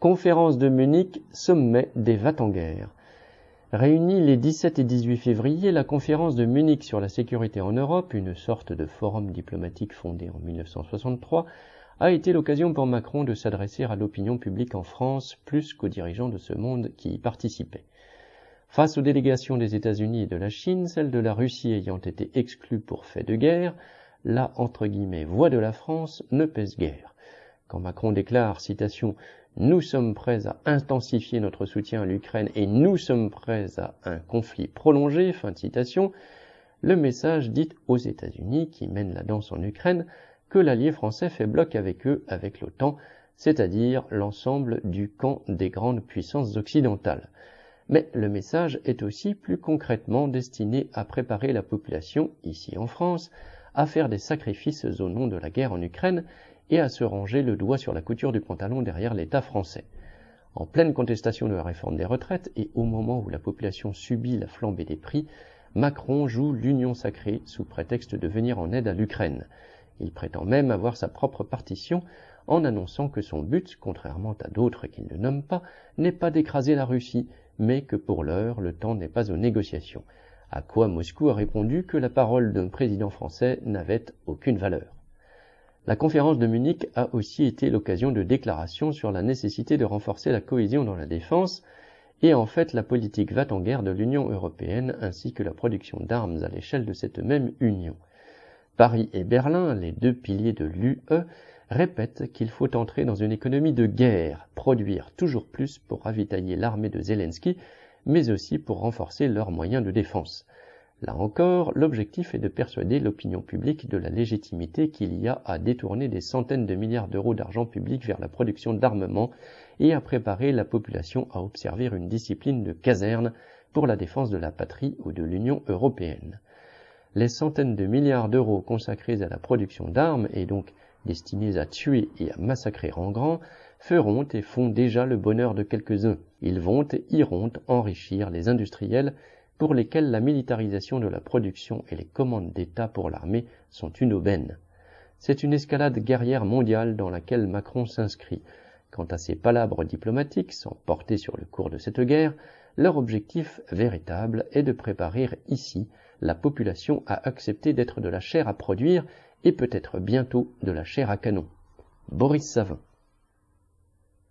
Conférence de Munich, sommet des Vatanguerres. Réunie les 17 et 18 février, la conférence de Munich sur la sécurité en Europe, une sorte de forum diplomatique fondé en 1963, a été l'occasion pour Macron de s'adresser à l'opinion publique en France plus qu'aux dirigeants de ce monde qui y participaient. Face aux délégations des États-Unis et de la Chine, celle de la Russie ayant été exclue pour fait de guerre, la entre guillemets voix de la France ne pèse guère. Quand Macron déclare, citation, nous sommes prêts à intensifier notre soutien à l'Ukraine et nous sommes prêts à un conflit prolongé, fin de citation, le message dit aux États-Unis, qui mènent la danse en Ukraine, que l'allié français fait bloc avec eux, avec l'OTAN, c'est-à-dire l'ensemble du camp des grandes puissances occidentales. Mais le message est aussi plus concrètement destiné à préparer la population, ici en France, à faire des sacrifices au nom de la guerre en Ukraine et à se ranger le doigt sur la couture du pantalon derrière l'État français. En pleine contestation de la réforme des retraites et au moment où la population subit la flambée des prix, Macron joue l'union sacrée sous prétexte de venir en aide à l'Ukraine. Il prétend même avoir sa propre partition en annonçant que son but, contrairement à d'autres qu'il ne nomme pas, n'est pas d'écraser la Russie, mais que pour l'heure le temps n'est pas aux négociations. À quoi Moscou a répondu que la parole d'un président français n'avait aucune valeur. La conférence de Munich a aussi été l'occasion de déclarations sur la nécessité de renforcer la cohésion dans la défense, et en fait la politique va en guerre de l'Union européenne ainsi que la production d'armes à l'échelle de cette même Union. Paris et Berlin, les deux piliers de l'UE, répètent qu'il faut entrer dans une économie de guerre, produire toujours plus pour ravitailler l'armée de Zelensky, mais aussi pour renforcer leurs moyens de défense. Là encore, l'objectif est de persuader l'opinion publique de la légitimité qu'il y a à détourner des centaines de milliards d'euros d'argent public vers la production d'armements et à préparer la population à observer une discipline de caserne pour la défense de la patrie ou de l'Union européenne. Les centaines de milliards d'euros consacrés à la production d'armes et donc destinés à tuer et à massacrer en grand feront et font déjà le bonheur de quelques-uns. Ils vont et iront enrichir les industriels pour lesquels la militarisation de la production et les commandes d'État pour l'armée sont une aubaine. C'est une escalade guerrière mondiale dans laquelle Macron s'inscrit. Quant à ses palabres diplomatiques, sans porter sur le cours de cette guerre, leur objectif véritable est de préparer ici la population à accepter d'être de la chair à produire et peut-être bientôt de la chair à canon. Boris Savin